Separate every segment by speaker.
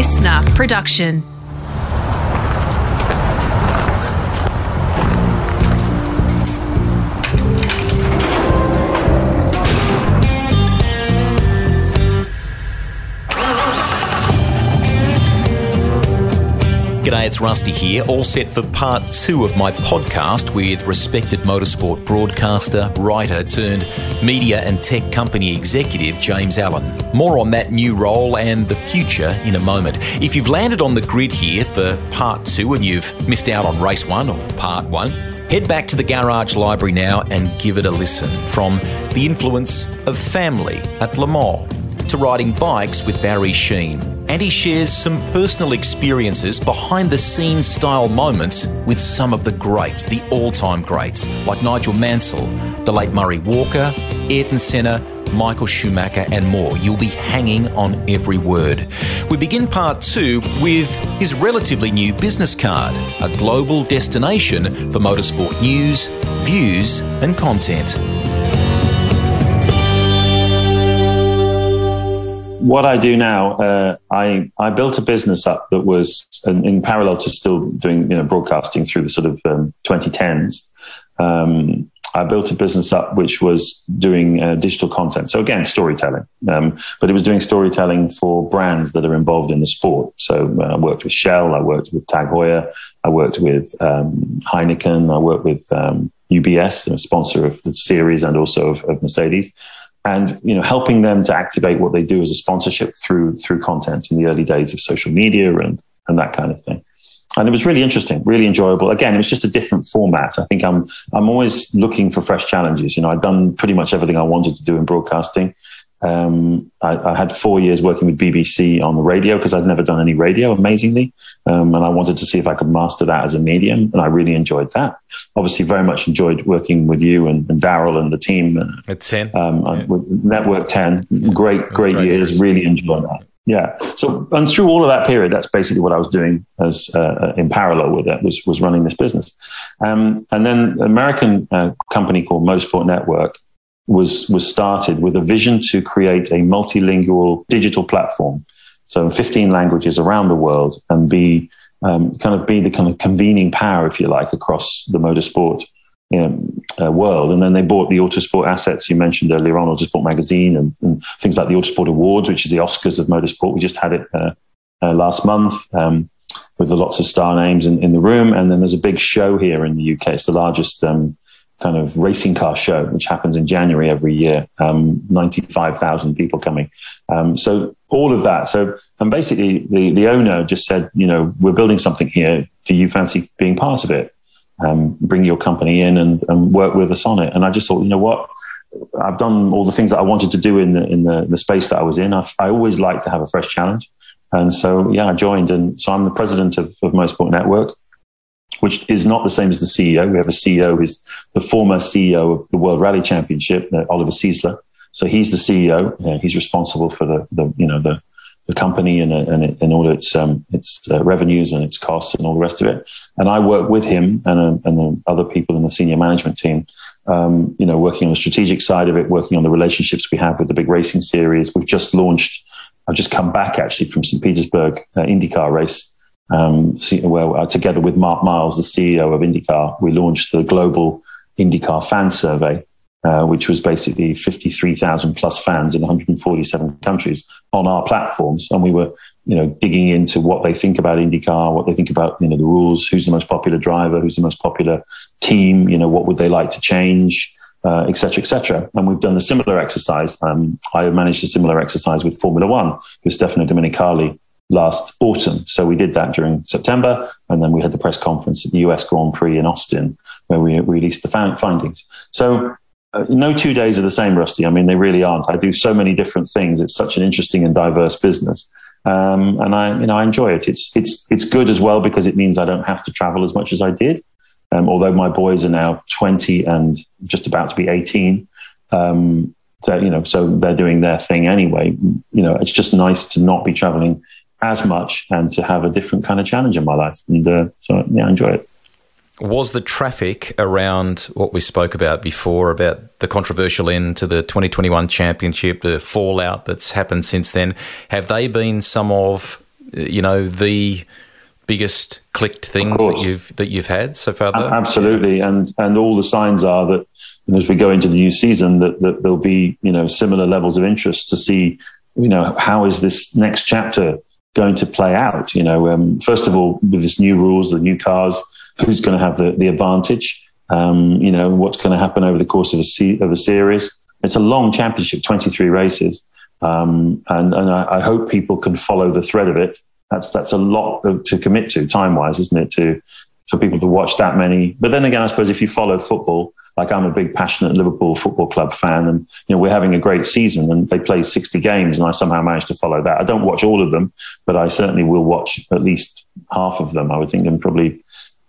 Speaker 1: LiSTNR production.
Speaker 2: G'day, it's Rusty here, all set for part two of my podcast with respected motorsport broadcaster, writer turned media and tech company executive James Allen. More on that new role and the future in a moment. If you've landed on the grid here for part two and you've missed out on race one or part one, Head back to the Garage Library now and give it a listen. From the influence of family at Le Mans to riding bikes with Barry Sheene and he shares some personal experiences behind the scenes style moments with some of the greats, the all time greats, like Nigel Mansell, the late Murray Walker, Ayrton Senna, Michael Schumacher, and more. You'll be hanging on every word. We begin part two with his relatively new business card, a global destination for motorsport news, views, and content.
Speaker 3: What I do now, uh, I I built a business up that was in, in, parallel to still doing you know broadcasting through the sort of um, 2010s. Um, I built a business up which was doing uh, digital content. So again, storytelling, um, but it was doing storytelling for brands that are involved in the sport. So uh, I worked with Shell, I worked with Tag Heuer, I worked with um, Heineken, I worked with UBS, um, a sponsor of the series and also of, of Mercedes and you know helping them to activate what they do as a sponsorship through through content in the early days of social media and and that kind of thing. And it was really interesting really enjoyable. Again it was just a different format. I think i'm i'm always looking for fresh challenges. You know i've done pretty much everything i wanted to do in broadcasting um, I, I, had four years working with BBC on the radio because I'd never done any radio, amazingly. Um, and I wanted to see if I could master that as a medium. And I really enjoyed that. Obviously, very much enjoyed working with you and, and Daryl and the team.
Speaker 2: At 10.
Speaker 3: Um, yeah. Network 10. Yeah. Great, great, great years. years. Really enjoyed that. Yeah. So, and through all of that period, that's basically what I was doing as uh, in parallel with it was was running this business. Um, and then an American uh, company called Motorsport Network was was started with a vision to create a multilingual digital platform, so in 15 languages around the world, and be um, kind of be the kind of convening power, if you like, across the motorsport you know, uh, world. And then they bought the Autosport assets you mentioned earlier on, Autosport magazine, and, and, things like the Autosport Awards, which is the Oscars of motorsport. We just had it uh, uh, last month. Um, with lots of star names in, in the room. And then there's a big show here in the UK. It's the largest um, kind of racing car show, which happens in January every year. Um, 95,000 people coming. Um, so all of that. So, and basically the, the owner just said, you know, we're building something here. Do you fancy being part of it? Um, bring your company in and, and work with us on it. And I just thought, you know what? I've done all the things that I wanted to do in the, in the, the space that I was in. I've, I always like to have a fresh challenge. And so, yeah, I joined. And so I'm the president of, of Motorsport Network which is not the same as the CEO. We have a CEO who's the former CEO of the World Rally Championship, uh, Oliver Ciesla. So he's the CEO. Uh, he's responsible for the, the you know the the company and, and, it, and all its um, its uh, revenues and its costs and all the rest of it. And I work with him and uh, and the other people in the senior management team. Um, you know, working on the strategic side of it, working on the relationships we have with the big racing series. We've just launched. I've just come back actually from St. Petersburg uh, IndyCar race um, where uh, together with Mark Miles, the CEO of IndyCar, we launched the global IndyCar fan survey, uh, which was basically 53,000 plus fans in 147 countries on our platforms. And we were, you know, digging into what they think about IndyCar, what they think about, you know, the rules, who's the most popular driver, who's the most popular team, you know, what would they like to change, uh, et cetera, et cetera. And we've done a similar exercise. Um, I have managed a similar exercise with Formula One with Stefano Domenicali last autumn. So we did that during September, and then we had the press conference at the US Grand Prix in Austin, where we released the findings. So uh, no two days are the same, Rusty. I mean, they really aren't. I do so many different things. It's such an interesting and diverse business. Um, and I, you know, I enjoy it. It's, it's, it's good as well because it means I don't have to travel as much as I did. Um, although my boys are now 20 and just about to be 18. Um, so, you know, so they're doing their thing anyway. You know, it's just nice to not be traveling as much and to have a different kind of challenge in my life. And uh, so, yeah, I enjoy it.
Speaker 2: Was the traffic around what we spoke about before about the controversial end to the 2021 championship, the fallout that's happened since then, have they been some of you know, the biggest clicked things that you've that you've had so far? Though?
Speaker 3: Absolutely, and and all the signs are that as we go into the new season, that, that there'll be you know similar levels of interest to see you know how is this next chapter going to play out. You know, um, first of all, with this new rules, the new cars, who's going to have the the advantage? Um, you know, what's going to happen over the course of a se- of a series? It's a long championship, twenty three races. Um, and, and I, I, hope people can follow the thread of it. That's that's a lot to commit to time wise, isn't it? To for people to watch that many. But then again, I suppose if you follow football, like I'm a big passionate Liverpool Football Club fan, and you know we're having a great season, and they play 60 games, and I somehow managed to follow that. I don't watch all of them, but I certainly will watch at least half of them. I would think, and probably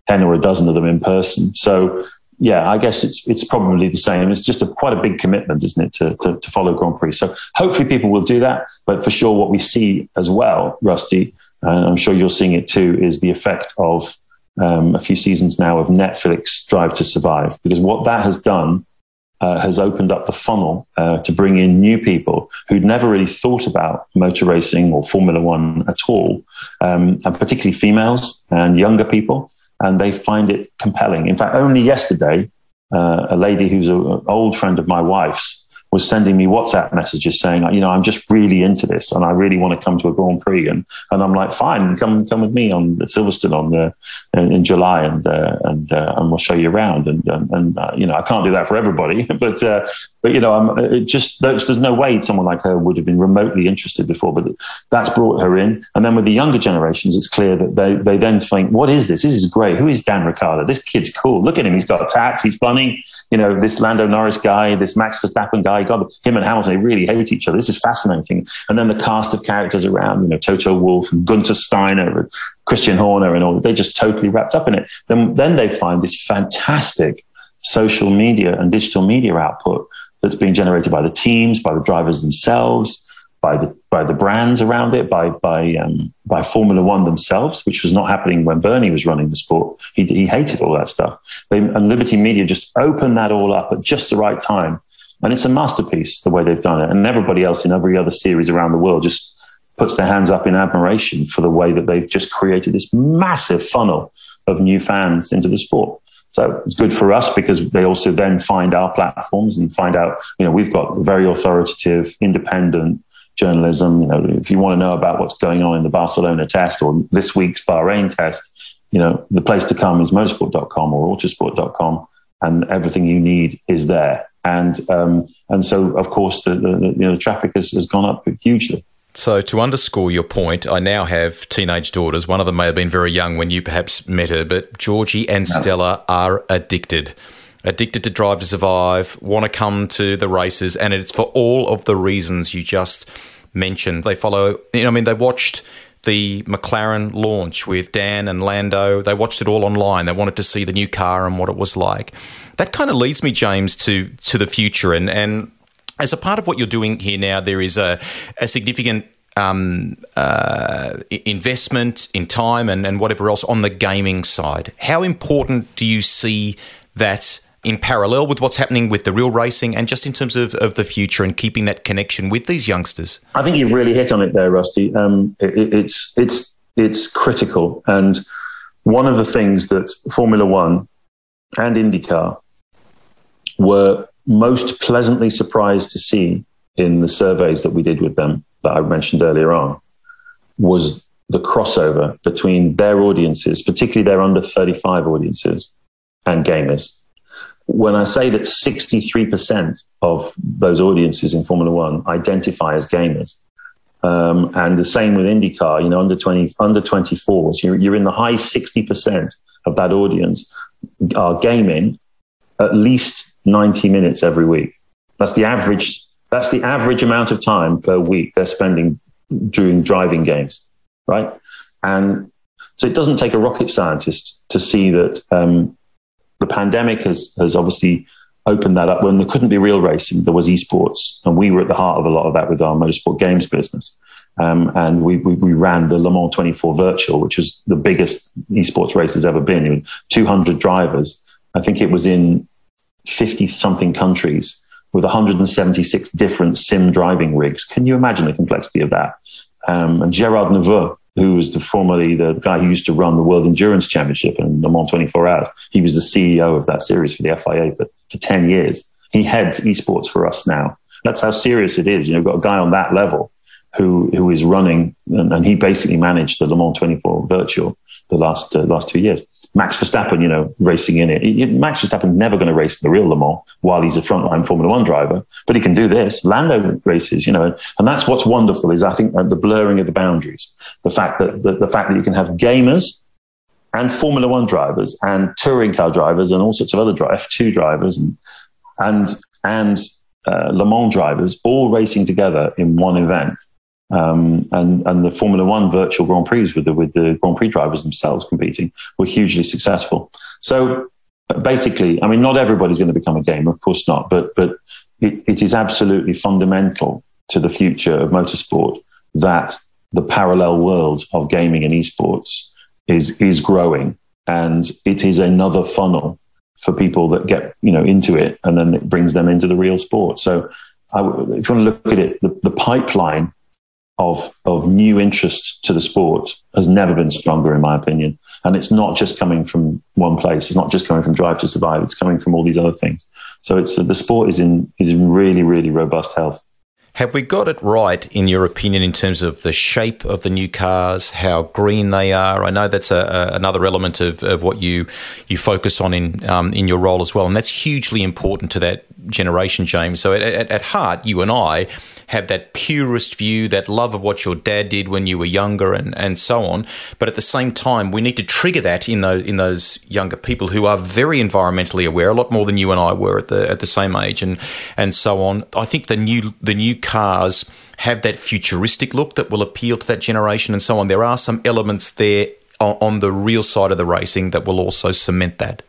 Speaker 3: 10 or a dozen of them in person. So yeah, I guess it's it's probably the same. It's just a, quite a big commitment, isn't it, to, to, to follow Grand Prix? So hopefully people will do that. But for sure, what we see as well, Rusty, and I'm sure you're seeing it too, is the effect of um, a few seasons now of Netflix Drive to Survive, because what that has done uh, has opened up the funnel uh, to bring in new people who'd never really thought about motor racing or Formula One at all, um, and particularly females and younger people and they find it compelling. In fact, only yesterday, uh, a lady who's an old friend of my wife's was sending me WhatsApp messages saying, you know, I'm just really into this and I really want to come to a Grand Prix. And, and I'm like, fine, come come with me on Silverstone on the, in, in July and uh, and uh, and we'll show you around. And and, and uh, you know, I can't do that for everybody, but uh, but you know, I'm it just there's, there's no way someone like her would have been remotely interested before. But that's brought her in. And then with the younger generations, it's clear that they they then think, what is this? This is great. Who is Dan Ricciardo? This kid's cool. Look at him. He's got tats. He's funny. You know, this Lando Norris guy, this Max Verstappen guy. God, him and Hamilton, they really hate each other. This is fascinating. And then the cast of characters around, you know, Toto Wolff and Gunther Steiner and Christian Horner and all, they just totally wrapped up in it. Then, then they find this fantastic social media and digital media output that's being generated by the teams, by the drivers themselves, by the by the brands around it, by by um, by Formula One themselves, which was not happening when Bernie was running the sport. He, he hated all that stuff. They, and Liberty Media just opened that all up at just the right time, and it's a masterpiece the way they've done it. And everybody else in every other series around the world just puts their hands up in admiration for the way that they've just created this massive funnel of new fans into the sport. So it's good for us because they also then find our platforms and find out, you know, we've got very authoritative, independent journalism. You know, if you want to know about what's going on in the Barcelona test or this week's Bahrain test, you know, the place to come is motorsport.com or autosport.com and everything you need is there. And, um, and so, of course, the, the, the you know, the traffic has, has gone up hugely.
Speaker 2: So, to underscore your point, I now have teenage daughters. One of them may have been very young when you perhaps met her, but Georgie and no. Stella are addicted. Addicted to Drive to Survive, want to come to the races, and it's for all of the reasons you just mentioned. They follow, you know, I mean, they watched the McLaren launch with Dan and Lando. They watched it all online. They wanted to see the new car and what it was like. That kind of leads me, James, to to the future and and as a part of what you're doing here now, there is a, a significant um, uh, investment in time and, and whatever else on the gaming side. How important do you see that in parallel with what's happening with the real racing and just in terms of, of the future and keeping that connection with these youngsters?
Speaker 3: I think you've really hit on it there, Rusty. Um, it, it's, it's, it's critical. And one of the things that Formula One and IndyCar were most pleasantly surprised to see in the surveys that we did with them that I mentioned earlier on was the crossover between their audiences, particularly their under 35 audiences and gamers. When I say that 63% of those audiences in Formula One identify as gamers, um, and the same with IndyCar, you know, under 20, under 24s, you're, you're in the high 60% of that audience are gaming at least 90 minutes every week. That's the average. That's the average amount of time per week they're spending doing driving games, right? And so it doesn't take a rocket scientist to see that um, the pandemic has has obviously opened that up. When there couldn't be real racing, there was esports, and we were at the heart of a lot of that with our motorsport games business. Um, and we, we, we, ran the Le Mans 24 Virtual, which was the biggest esports race has ever been. 200 drivers. I think it was in 50 something countries with 176 different sim driving rigs. Can you imagine the complexity of that? Um, and Gerard Neveu, who was the formerly the guy who used to run the World Endurance Championship and Le Mans 24 Hours. He was the CEO of that series for the FIA for, for 10 years. He heads esports for us now. That's how serious it is. You know, we've got a guy on that level who who is running, and, and he basically managed the Le Mans 24 virtual the last uh, last two years. Max Verstappen, you know, racing in it. Max Verstappen never going to race the real Le Mans while he's a frontline Formula One driver, but he can do this. Lando races, you know, and that's what's wonderful is I think the blurring of the boundaries, the fact that the, the fact that you can have gamers and Formula One drivers and touring car drivers and all sorts of other drivers, F2 drivers and and and uh, Le Mans drivers all racing together in one event um, and and the Formula One virtual Grand Prix with the with the Grand Prix drivers themselves competing were hugely successful. So basically, I mean, not everybody's going to become a gamer, of course not, but but it, it is absolutely fundamental to the future of motorsport that the parallel world of gaming and esports is is growing, and it is another funnel for people that get you know into it, and then it brings them into the real sport. So. I, if you want to look at it, the, the pipeline of of new interest to the sport has never been stronger, in my opinion. And it's not just coming from one place. It's not just coming from Drive to Survive. It's coming from all these other things. So it's uh, the sport is in is in really really robust health.
Speaker 2: Have we got it right, in your opinion, in terms of the shape of the new cars, how green they are? I know that's a, a, another element of, of what you you focus on in um, in your role as well, and that's hugely important to that generation, James. So at, at, at heart, you and I have that purist view, that love of what your dad did when you were younger, and, and so on. But at the same time, we need to trigger that in those in those younger people who are very environmentally aware, a lot more than you and I were at the at the same age, and and so on. I think the new the new cars have that futuristic look that will appeal to that generation, and so on. There are some elements there on, the real side of the racing that will also cement that.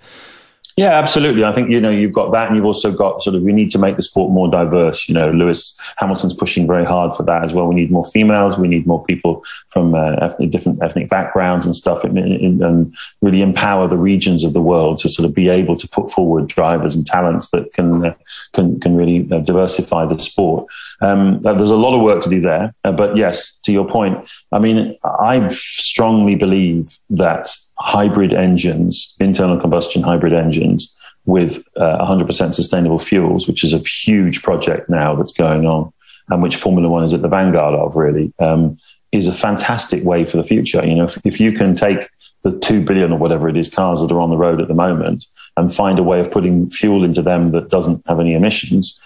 Speaker 3: Yeah, absolutely. I think you know you've got that, and you've also got sort of we need to make the sport more diverse. You know, Lewis Hamilton's pushing very hard for that as well. We need more females. We need more people from uh, ethnic, different ethnic backgrounds and stuff, and, and, really empower the regions of the world to sort of be able to put forward drivers and talents that can uh, can can really uh, diversify the sport. Um, uh, there's a lot of work to do there, uh, but yes, to your point, I mean, I strongly believe that hybrid engines, internal combustion hybrid engines with uh, 100% sustainable fuels, which is a huge project now that's going on and which Formula One is at the vanguard of, really, um, is a fantastic way for the future. You know, if, if you can take the 2 billion or whatever it is cars that are on the road at the moment and find a way of putting fuel into them that doesn't have any emissions,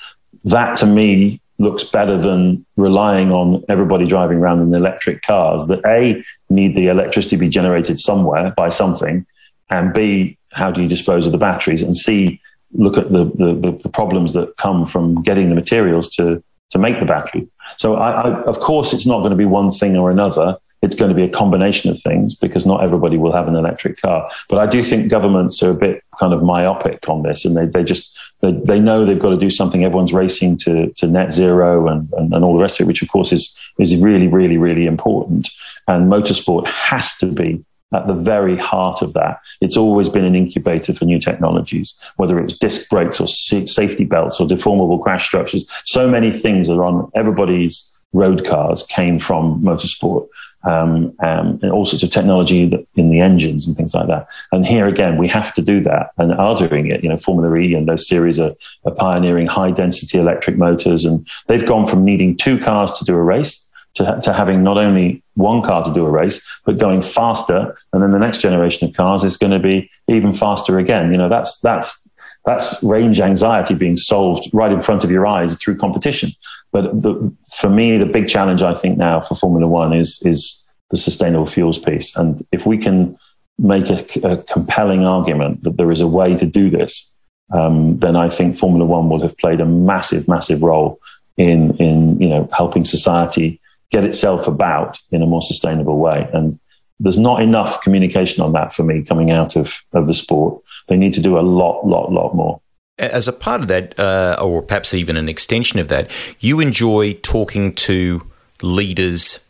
Speaker 3: that to me looks better than relying on everybody driving around in electric cars that A, need the electricity be generated somewhere by something, and B, how do you dispose of the batteries, and C, look at the, the, the problems that come from getting the materials to, to make the battery. So, I, I, of course, it's not going to be one thing or another. It's going to be a combination of things because not everybody will have an electric car. But I do think governments are a bit kind of myopic on this, and they, they just they, they know they've got to do something. Everyone's racing to, to net zero and, and, and all the rest of it, which of course is, is really, really, really important. And motorsport has to be at the very heart of that. It's always been an incubator for new technologies, whether it's disc brakes or safety belts or deformable crash structures. So many things that are on everybody's road cars came from motorsport um, um, and all sorts of technology in the engines and things like that. And here again, we have to do that and are doing it. You know, Formula E and those series are, are pioneering high density electric motors, and they've gone from needing two cars to do a race to, to having not only one car to do a race, but going faster. And then the next generation of cars is going to be even faster again. You know, that's that's that's range anxiety being solved right in front of your eyes through competition. But the, for me, the big challenge I think now for Formula One is is the sustainable fuels piece. And if we can make a, a compelling argument that there is a way to do this, um, then I think Formula One will have played a massive, massive role in in you know helping society get itself about in a more sustainable way. And there's not enough communication on that for me coming out of, of the sport. They need to do a lot, lot, lot more.
Speaker 2: As a part of that, uh, or perhaps even an extension of that, you enjoy talking to leaders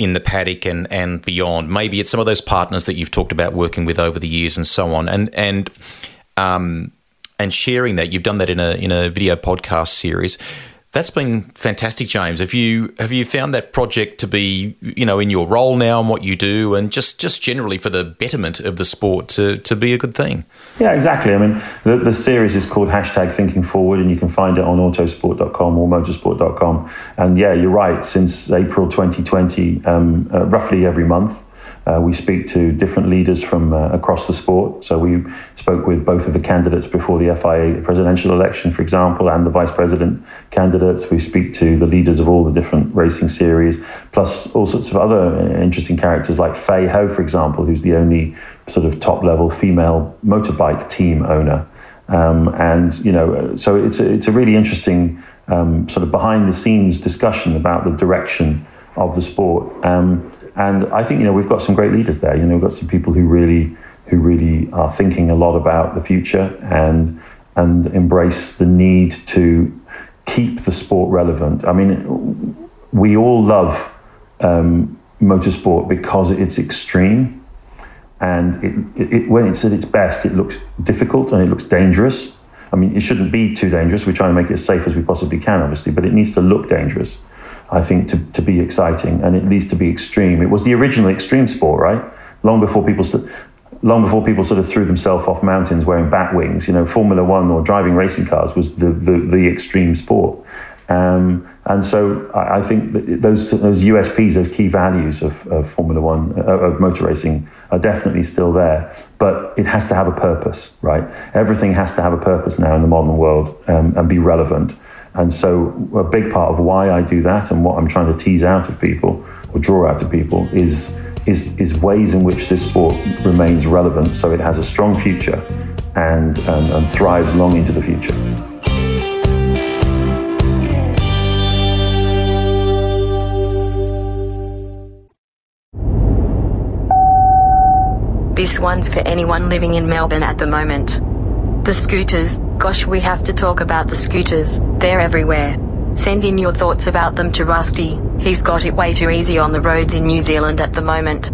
Speaker 2: in the paddock and, and beyond. Maybe it's some of those partners that you've talked about working with over the years and so on. And and um, and sharing that. You've done that in a in a video podcast series. That's been fantastic, James. Have you have you found that project to be, you know, in your role now and what you do, and just just generally for the betterment of the sport to, to be a good thing?
Speaker 3: Yeah, exactly. I mean, the, the series is called hashtag Thinking Forward, and you can find it on autosport.com or motorsport.com. And yeah, you're right. Since April 2020, um, uh, roughly every month, uh, we speak to different leaders from uh, across the sport. So we spoke with both of the candidates before the FIA presidential election, for example, and the vice president candidates. We speak to the leaders of all the different racing series, plus all sorts of other uh, interesting characters like Fei Ho, for example, who's the only sort of top level female motorbike team owner. Um, and you know, so it's a, it's a really interesting um, sort of behind the scenes discussion about the direction of the sport. Um, and I think you know we've got some great leaders there. You know, we've got some people who really who really are thinking a lot about the future and and embrace the need to keep the sport relevant. I mean, we all love um, motorsport because it's extreme, and it, it, when it's at its best, it looks difficult and it looks dangerous. I mean, it shouldn't be too dangerous. We try to make it as safe as we possibly can, obviously, but it needs to look dangerous. I think, to, to be exciting and it needs to be extreme. It was the original extreme sport, right? Long before people st- long before people sort of threw themselves off mountains wearing bat wings, you know, Formula One or driving racing cars was the, the, the extreme sport. Um, and so I, I think those, those USPs, those key values of, of Formula One, uh, of motor racing, are definitely still there. But it has to have a purpose, right? Everything has to have a purpose now in the modern world um, and be relevant. And so, a big part of why I do that and what I'm trying to tease out of people or draw out of people is, is, is ways in which this sport remains relevant so it has a strong future and, and, and thrives long into the future.
Speaker 1: This one's for anyone living in Melbourne at the moment. The scooters, gosh, we have to talk about the scooters, they're everywhere. Send in your thoughts about them to Rusty, he's got it way too easy on the roads in New Zealand at the moment.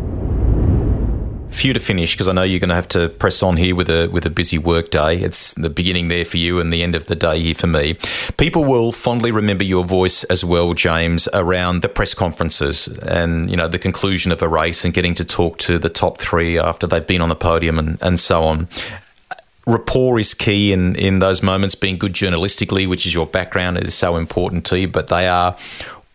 Speaker 2: Few to finish because I know you're going to have to press on here with a with a busy work day. It's the beginning there for you and the end of the day here for me. People will fondly remember your voice as well, James, around the press conferences and you know the conclusion of a race and getting to talk to the top three after they've been on the podium and, and so on rapport is key in, in those moments. Being good journalistically, which is your background, is so important to you. But they are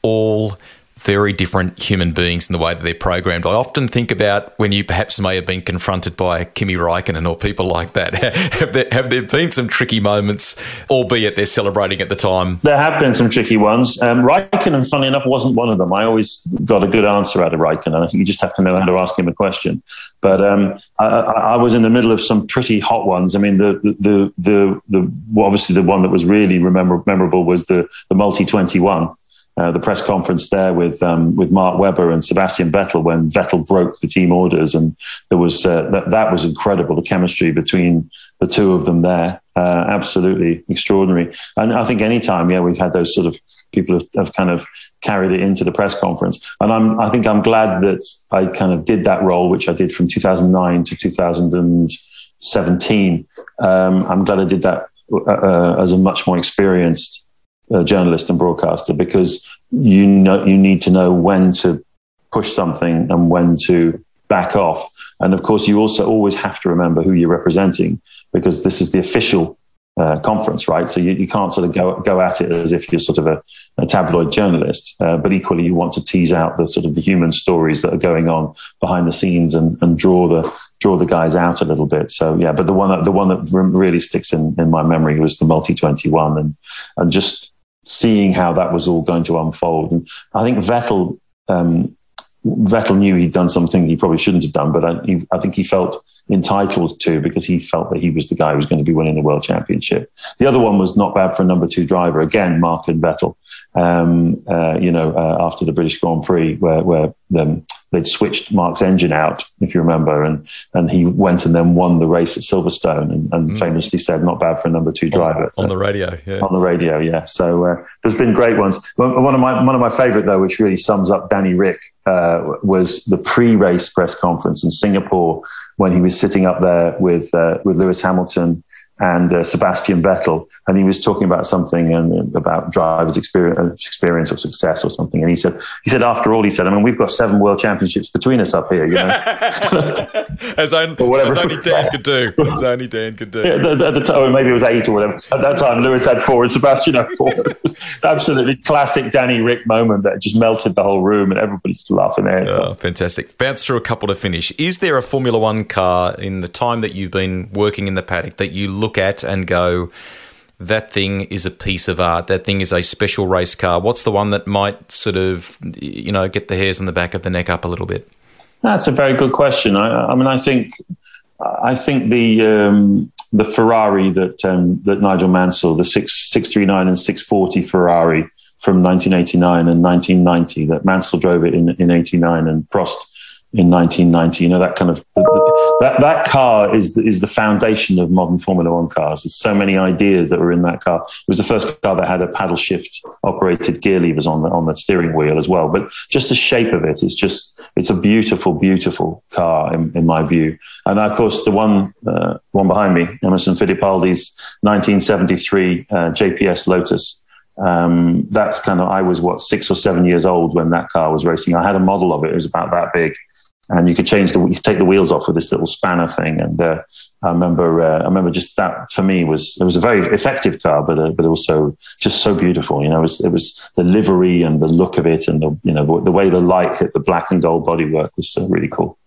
Speaker 2: all very different human beings in the way that they're programmed. I often think about when you perhaps may have been confronted by Kimi Raikkonen or people like that. have, there, have there been some tricky moments, albeit they're celebrating at the time?
Speaker 3: There have been some tricky ones. Um, Raikkonen, funny enough, wasn't one of them. I always got a good answer out of Raikkonen. I think you just have to know how to ask him a question. But um, I, I, was in the middle of some pretty hot ones. I mean, the the the, the well, obviously the one that was really remember, memorable was the the multi twenty one uh, the press conference there with um, with Mark Webber and Sebastian Vettel when Vettel broke the team orders, and there was uh, that, that was incredible. The chemistry between the two of them there, uh, absolutely extraordinary. And I think anytime, yeah, we've had those sort of people have, have, kind of carried it into the press conference, and I'm I think I'm glad that I kind of did that role, which I did from 2009 to 2017. Um, I'm glad I did that uh, uh, as a much more experienced journalist and broadcaster because you know you need to know when to push something and when to back off. And of course, you also always have to remember who you're representing because this is the official uh, conference, right? So you, you, can't sort of go go at it as if you're sort of a, a tabloid journalist, uh, but equally you want to tease out the sort of the human stories that are going on behind the scenes and, and draw the draw the guys out a little bit. So yeah, but the one that the one that really sticks in, in my memory was the multi twenty one, and and just seeing how that was all going to unfold. And I think Vettel, um, Vettel knew he'd done something he probably shouldn't have done, but I, he, I, think he felt entitled to because he felt that he was the guy who was going to be winning the world championship. The other one was not bad for a number two driver. Again, Mark and Vettel. Um, uh, you know, uh, after the British Grand Prix, where where um, they'd switched Mark's engine out, if you remember, and and he went and then won the race at Silverstone, and, and mm. famously said, "Not bad for a number two driver."
Speaker 2: On, so, on the radio, yeah.
Speaker 3: On the radio, yeah. So uh, there's been great ones. One of my one of my favourite though, which really sums up Danny Ric, uh, was the pre-race press conference in Singapore when he was sitting up there with uh, with Lewis Hamilton and uh, Sebastian Vettel, and he was talking about something and about drivers' experience, experience or success or something. And he said, he said, after all, he said, I mean, we've got seven world championships between us up here, you know,
Speaker 2: as, only, as only Dan could do, as only Dan could do.
Speaker 3: Yeah, at the time, maybe it was eight or whatever. At that time, Lewis had four and Sebastian had four. Absolutely classic Danny Ric moment that just melted the whole room and everybody's laughing there.
Speaker 2: Oh, fantastic! Bounce through a couple to finish. Is there a Formula One car in the time that you've been working in the paddock that you look at and go? that thing is a piece of art. That thing is a special race car. What's the one that might sort of, you know, get the hairs on the back of the neck up a little bit?
Speaker 3: That's a very good question. I, I mean, I think, I think the um, the Ferrari that um, that Nigel Mansell, the six six three nine and six forty Ferrari from 1989 and 1990, that Mansell drove it in in 89 and Prost in 1990. You know that kind of that that car is the, is the foundation of modern Formula One cars. There's so many ideas that were in that car. It was the first car that had a paddle shift operated gear levers on the on the steering wheel as well. But just the shape of it, it's just it's a beautiful, beautiful car in, in my view. And of course, the one uh, one behind me, Emerson Fittipaldi's 1973 uh, JPS Lotus. Um, that's kind of I was what six or seven years old when that car was racing. I had a model of it. It was about that big and you could change the you take the wheels off with this little spanner thing. And uh, I remember uh, I remember just that for me was it was a very effective car, but uh, but also just so beautiful. You know, it was, it was the livery and the look of it, and the you know the, the way the light hit the black and gold bodywork was uh, really cool.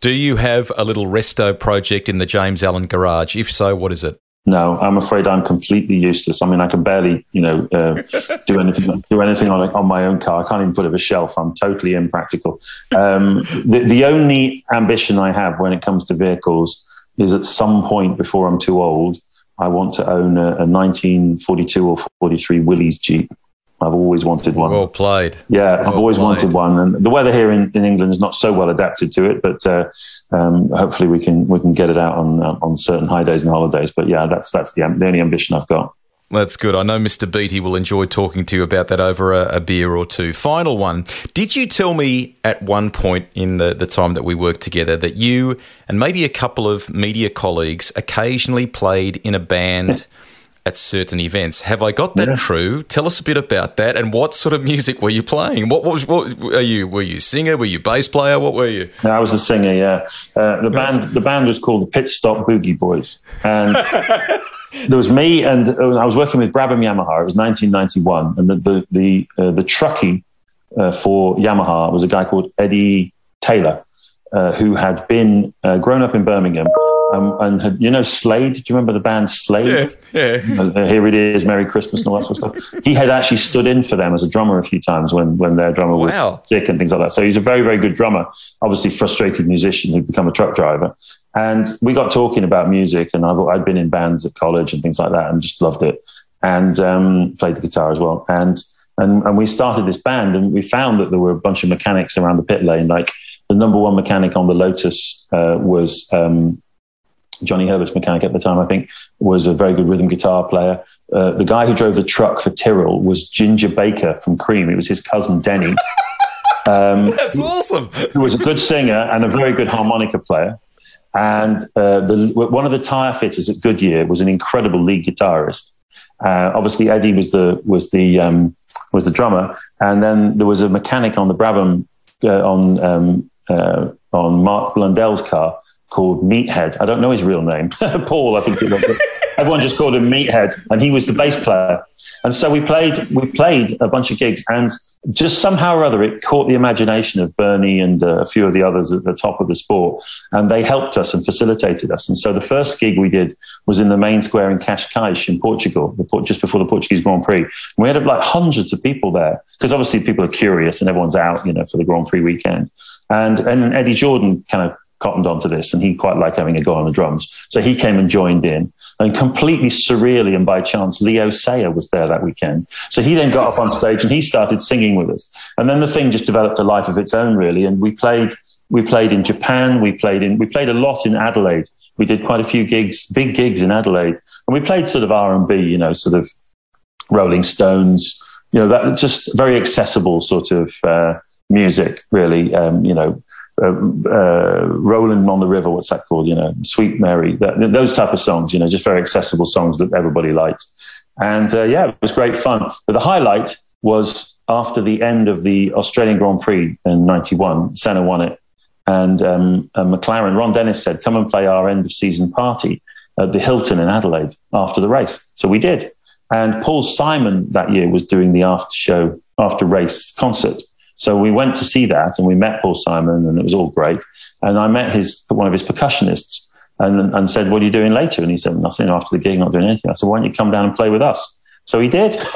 Speaker 2: Do you have a little resto project in the James Allen garage? If so, what is it?
Speaker 3: No, I'm afraid I'm completely useless. I mean, I can barely, you know, uh, do anything do anything on on my own car. I can't even put up a shelf. I'm totally impractical. Um, the the only ambition I have when it comes to vehicles is at some point before I'm too old, I want to own a, a 1942 or 43 Willys Jeep. I've always wanted one.
Speaker 2: Well played.
Speaker 3: Yeah, well I've always played. wanted one, and the weather here in, in England is not so well adapted to it. But uh, um, hopefully, we can we can get it out on uh, on certain high days and holidays. But yeah, that's that's the the only ambition I've got.
Speaker 2: That's good. I know Mr. Beattie will enjoy talking to you about that over a, a, beer or two. Final one. Did you tell me at one point in the, the time that we worked together that you and maybe a couple of media colleagues occasionally played in a band at certain events. Have I got that yeah. true? Tell us a bit about that and what sort of music were you playing? What, what what are you were you singer? Were you bass player? What were you?
Speaker 3: I was a singer. Yeah, uh, the band the band was called the Pit Stop Boogie Boys, and there was me and uh, I was working with Brabham Yamaha. It was 1991, and the the the, uh, the truckie uh, for Yamaha was a guy called Eddie Taylor, uh, who had been uh, grown up in Birmingham um, and had, you know Slade. Do you remember the band Slade?
Speaker 2: Yeah, yeah.
Speaker 3: Uh, here it is, Merry Christmas, and all that sort of stuff. He had actually stood in for them as a drummer a few times when when their drummer was wow. sick and things like that. So he's a very very good drummer. Obviously, frustrated musician who'd become a truck driver. And we got talking about music, and I've, I'd been in bands at college and things like that, and just loved it, and um, played the guitar as well. And and and we started this band, and we found that there were a bunch of mechanics around the pit lane, like the number one mechanic on the Lotus uh, was um, Johnny Herbert's mechanic at the time, I think, was a very good rhythm guitar player. Uh, the guy who drove the truck for Tyrrell was Ginger Baker from Cream. It was his cousin Denny.
Speaker 2: Um, That's awesome.
Speaker 3: Who was a good singer and a very good harmonica player. And uh, the, one of the tire fitters at Goodyear was an incredible lead guitarist. Uh, obviously, Eddie was the was the um, was the drummer, and then there was a mechanic on the Brabham uh, on um, uh, on Mark Blundell's car called Meathead. I don't know his real name. Paul, I think. Everyone just called him Meathead, and he was the bass player. And so we played. We played a bunch of gigs, and just somehow or other, it caught the imagination of Bernie and uh, a few of the others at the top of the sport, and they helped us and facilitated us. And so the first gig we did was in the main square in Cascais in Portugal, just before the Portuguese Grand Prix. And we had like hundreds of people there because obviously people are curious and everyone's out, you know, for the Grand Prix weekend. And and Eddie Jordan kind of cottoned onto this and he quite liked having a go on the drums. So he came and joined in. And completely surreally and by chance, Leo Sayer was there that weekend. So he then got up on stage and he started singing with us. And then the thing just developed a life of its own, really. And we played, we played in Japan. We played in, we played a lot in Adelaide. We did quite a few gigs, big gigs in Adelaide. And we played sort of R&B, you know, sort of Rolling Stones, you know, that just very accessible sort of uh, music, really. Um, you know, uh, uh, Rolling on the River, what's that called? You know, Sweet Mary, that, those type of songs. You know, just very accessible songs that everybody likes. And uh, yeah, it was great fun. But the highlight was after the end of the Australian Grand Prix in '91. Senna won it, and, um, and McLaren. Ron Dennis said, "Come and play our end of season party at the Hilton in Adelaide after the race." So we did. And Paul Simon that year was doing the after show, after race concert. So we went to see that and we met Paul Simon and it was all great. And I met his one of his percussionists and, and said, What are you doing later? And he said, Nothing after the gig, not doing anything. I said, Why don't you come down and play with us? So he did.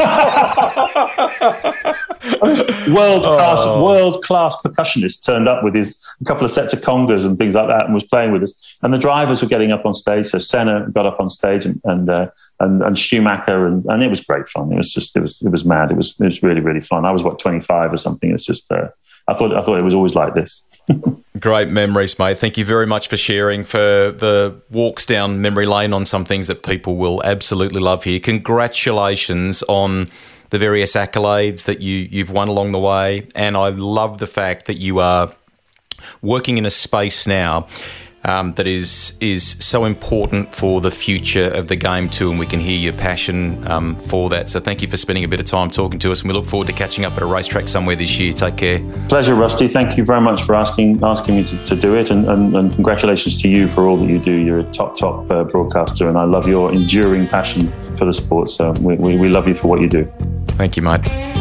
Speaker 3: world class, oh. world class percussionist turned up with his a couple of sets of congas and things like that, and was playing with us. And the drivers were getting up on stage. So Senna got up on stage, and and uh, and, and Schumacher, and, and it was great fun. It was just it was it was mad. It was it was really really fun. I was what twenty five or something. It's just uh, I thought I thought it was always like this.
Speaker 4: Great memories, mate. Thank you very much for sharing for the walks down memory lane on some things that people will absolutely love here. Congratulations on the various accolades that you you've won along the way, and I love the fact that you are working in a space now um, that is is so important for the future of the game too, and we can hear your passion um, for that. So thank you for spending a bit of time talking to us, and we look forward to catching up at a racetrack somewhere this year. Take care.
Speaker 3: Pleasure, Rusty. Thank you very much for asking asking me to, to do it, and, and, and, congratulations to you for all that you do. You're a top top uh, broadcaster, and I love your enduring passion for the sport. So we, we, we love you for what you do.
Speaker 4: Thank you, mate.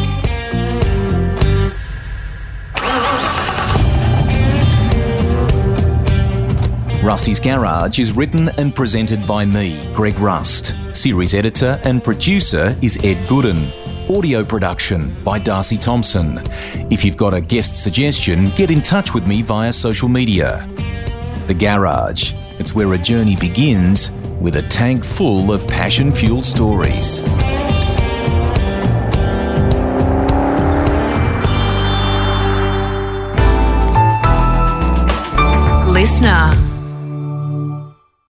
Speaker 2: Rusty's Garage is written and presented by me, Greg Rust. Series editor and producer is Ed Gooden. Audio production by Darcy Thompson. If you've got a guest suggestion, get in touch with me via social media. The Garage. It's where a journey begins with a tank full of passion fueled stories.
Speaker 5: LiSTNR.